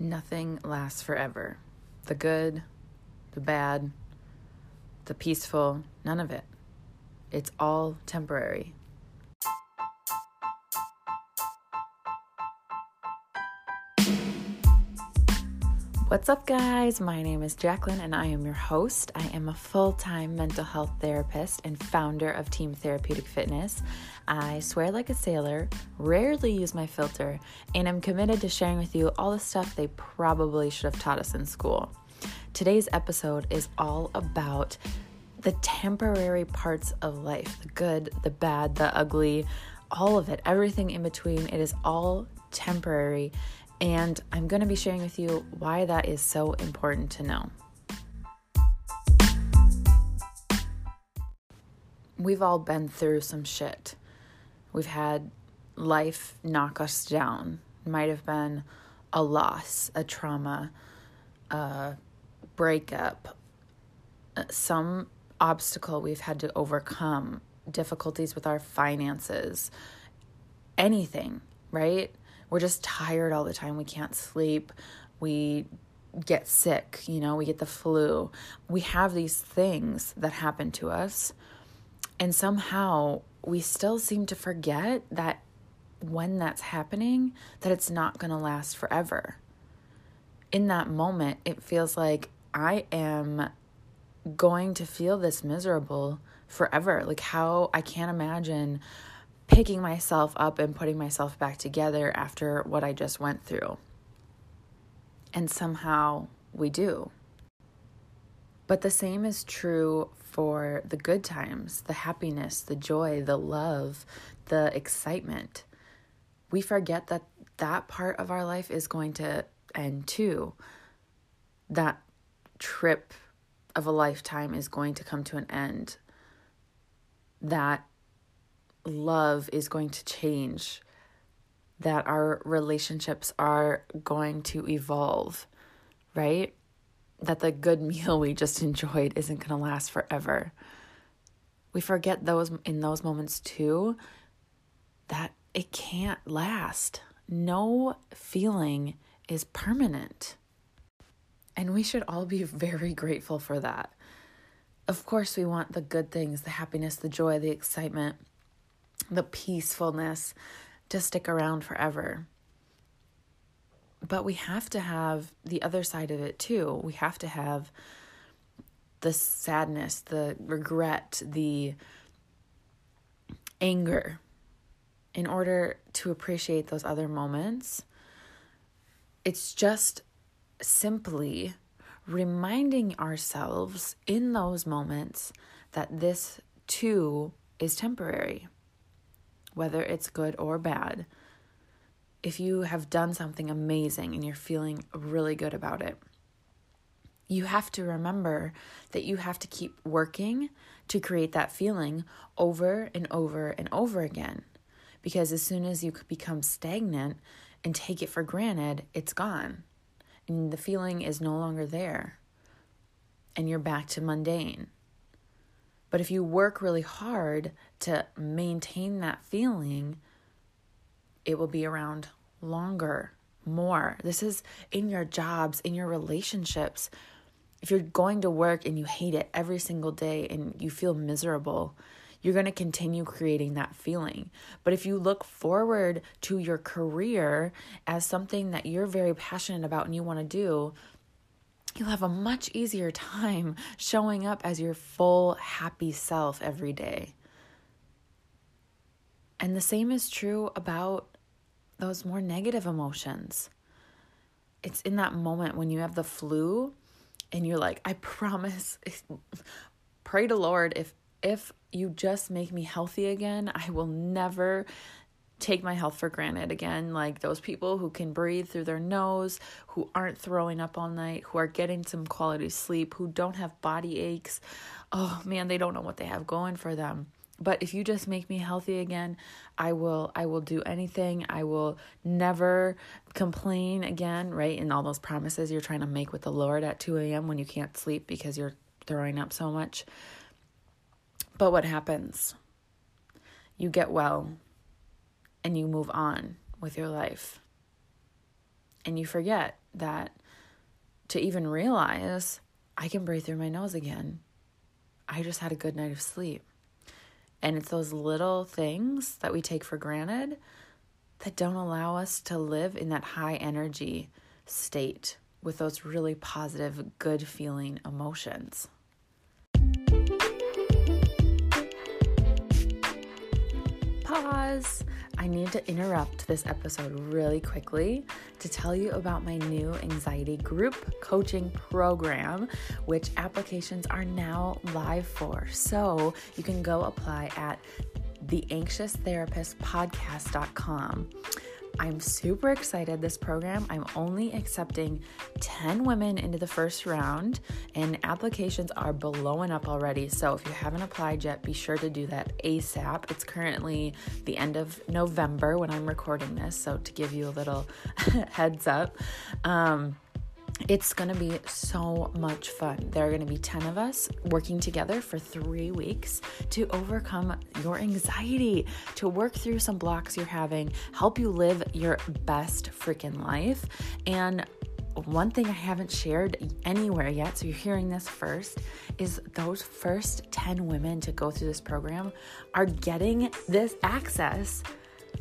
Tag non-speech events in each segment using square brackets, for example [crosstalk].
Nothing lasts forever. The good, the bad, the peaceful, none of it. It's all temporary. What's up, guys? My name is Jacqueline and I am your host. I am a full time mental health therapist and founder of Team Therapeutic Fitness. I swear like a sailor, rarely use my filter, and I'm committed to sharing with you all the stuff they probably should have taught us in school. Today's episode is all about the temporary parts of life the good, the bad, the ugly, all of it, everything in between. It is all temporary and I'm going to be sharing with you why that is so important to know. We've all been through some shit. We've had life knock us down. It might have been a loss, a trauma, a breakup, uh, some obstacle we've had to overcome, difficulties with our finances, anything, right? We're just tired all the time. We can't sleep. We get sick, you know, we get the flu. We have these things that happen to us. And somehow we still seem to forget that when that's happening, that it's not going to last forever. In that moment, it feels like I am going to feel this miserable forever. Like, how I can't imagine picking myself up and putting myself back together after what I just went through. And somehow we do. But the same is true for the good times, the happiness, the joy, the love, the excitement. We forget that that part of our life is going to end too. That trip of a lifetime is going to come to an end. That love is going to change, that our relationships are going to evolve, right? That the good [laughs] meal we just enjoyed isn't going to last forever. We forget those in those moments too that it can't last. No feeling is permanent. And we should all be [laughs] very grateful for that. Of course, we want the good things, the happiness, the joy, the excitement the peacefulness to stick around forever. But we have to have the other side of it too. We have to have the sadness, the regret, the anger in order to appreciate those other moments. It's just simply reminding ourselves in those moments that this too is temporary whether it's good or bad, if you have done something amazing and you're feeling really good about it, you have to remember that you have to keep working to create that feeling over and over and over again. Because as soon as you become stagnant and take it for granted, it's gone. And the feeling is no longer there. And you're back to mundane. But if you work really hard to maintain that feeling, it will be around longer, more. This is in your jobs, in your relationships. If you're going to work and you hate it every single day and you feel miserable, you're going to continue creating that feeling. But if you look forward to your career as something that you're very passionate about and you want to do, you'll have a much easier time showing up as your full, happy self every day. And the same is true about those more negative emotions. It's in that moment when you have the flu and you're like, I promise, [laughs] pray to Lord, if if you just make me healthy again, I will never take my health for granted again. Like those people who can breathe through their nose, who aren't throwing up all night, who are getting some quality sleep, who don't have body aches. Oh man, they don't know what they have going for them. But if you just make me healthy again, I will I will do anything. I will never complain again, right? And all those promises you're trying to make with the Lord at 2 a.m. when you can't sleep because you're throwing up so much. But what happens? You get well and you move on with your life. And you forget that to even realize I can breathe through my nose again. I just had a good night of sleep. And it's those little things that we take for granted that don't allow us to live in that high energy state with those really positive, good feeling emotions. Pause. I need to interrupt this episode really quickly to tell you about my new anxiety group coaching program, which applications are now live for. So you can go apply at theanxioustherapistpodcast.com. I'm super excited this program. I'm only accepting 10 women into the first round, and applications are blowing up already. So if you haven't applied yet, be sure to do that ASAP. It's currently the end of November when I'm recording this, so to give you a little [laughs] heads up. Um, it's going to be so much fun. There are going to be 10 of us working together for three weeks to overcome your anxiety, to work through some blocks you're having, help you live your best freaking life. And one thing I haven't shared anywhere yet, so you're hearing this first, is those first 10 women to go through this program are getting this access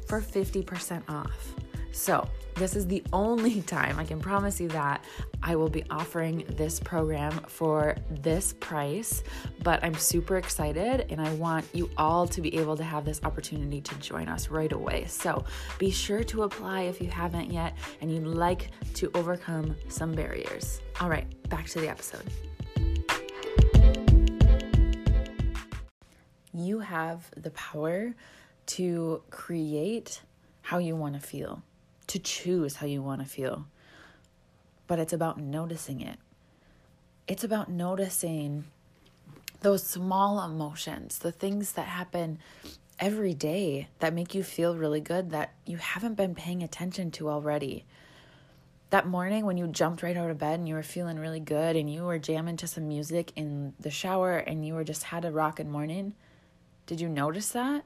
for 50% off. So, this is the only [laughs] time I can promise you that I will be offering this program for this price, but I'm super excited and I want you all to be able to have this opportunity to join us right away. So be sure to apply if you haven't yet and you'd like to overcome some barriers. All right, back to the episode. You have the power to create how you want to feel to choose how you want to feel. But it's about noticing it. It's about noticing those small emotions, the things that happen every day that make you feel really good that you haven't been paying attention to already. That morning when you jumped right out of bed and you were feeling really good and you were jamming to some music in the shower and you were just had a rockin' morning, did you notice that?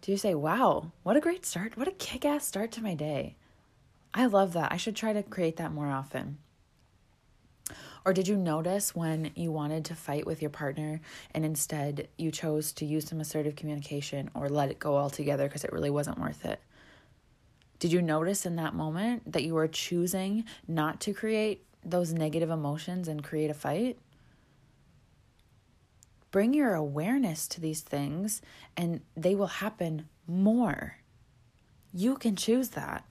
Do you say, wow, what a great start? What a kick ass start to my day? I love that. I should try to create that more often. Or did you notice when you wanted to fight with your partner and instead you chose to use some assertive communication or let it go altogether because it really wasn't worth it? Did you notice in that moment that you were choosing not to create those negative emotions and create a fight? Bring your awareness to these things and they will happen more. You can choose that.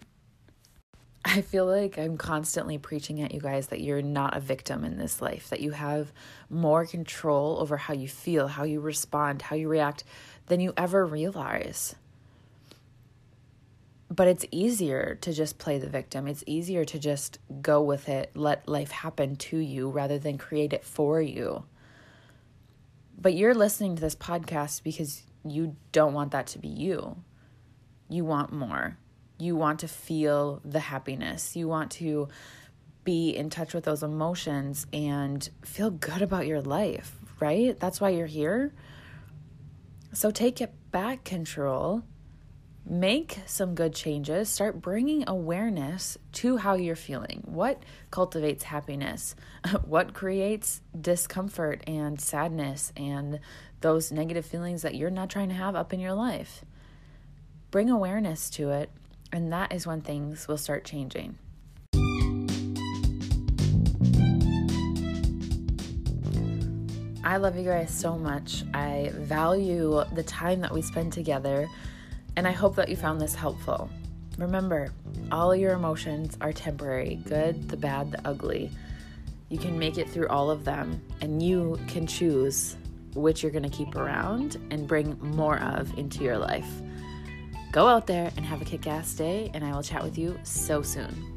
I feel like I'm constantly preaching at you guys that you're not a victim in this life, that you have more control over how you feel, how you respond, how you react than you ever realize. But it's easier to just play the victim. It's easier to just go with it, let life happen to you rather than create it for you. But you're listening to this podcast because you don't want that to be you. You want more you want to feel the happiness. You want to be in touch with those emotions and feel good about your life, right? That's why you're here. So take it back control. Make some good changes. Start bringing awareness to how you're feeling. What cultivates happiness? [laughs] what creates discomfort and sadness and those negative feelings that you're not trying to have up in your life? Bring awareness to it and that is when things will start changing. I love you guys so much. I value the time that we spend together, and I hope that you found this helpful. Remember, all your emotions are temporary good, the bad, the ugly. You can make it through all of them, and you can choose which you're going to keep around and bring more of into your life. Go out there and have a kick ass day, and I will chat with you so soon.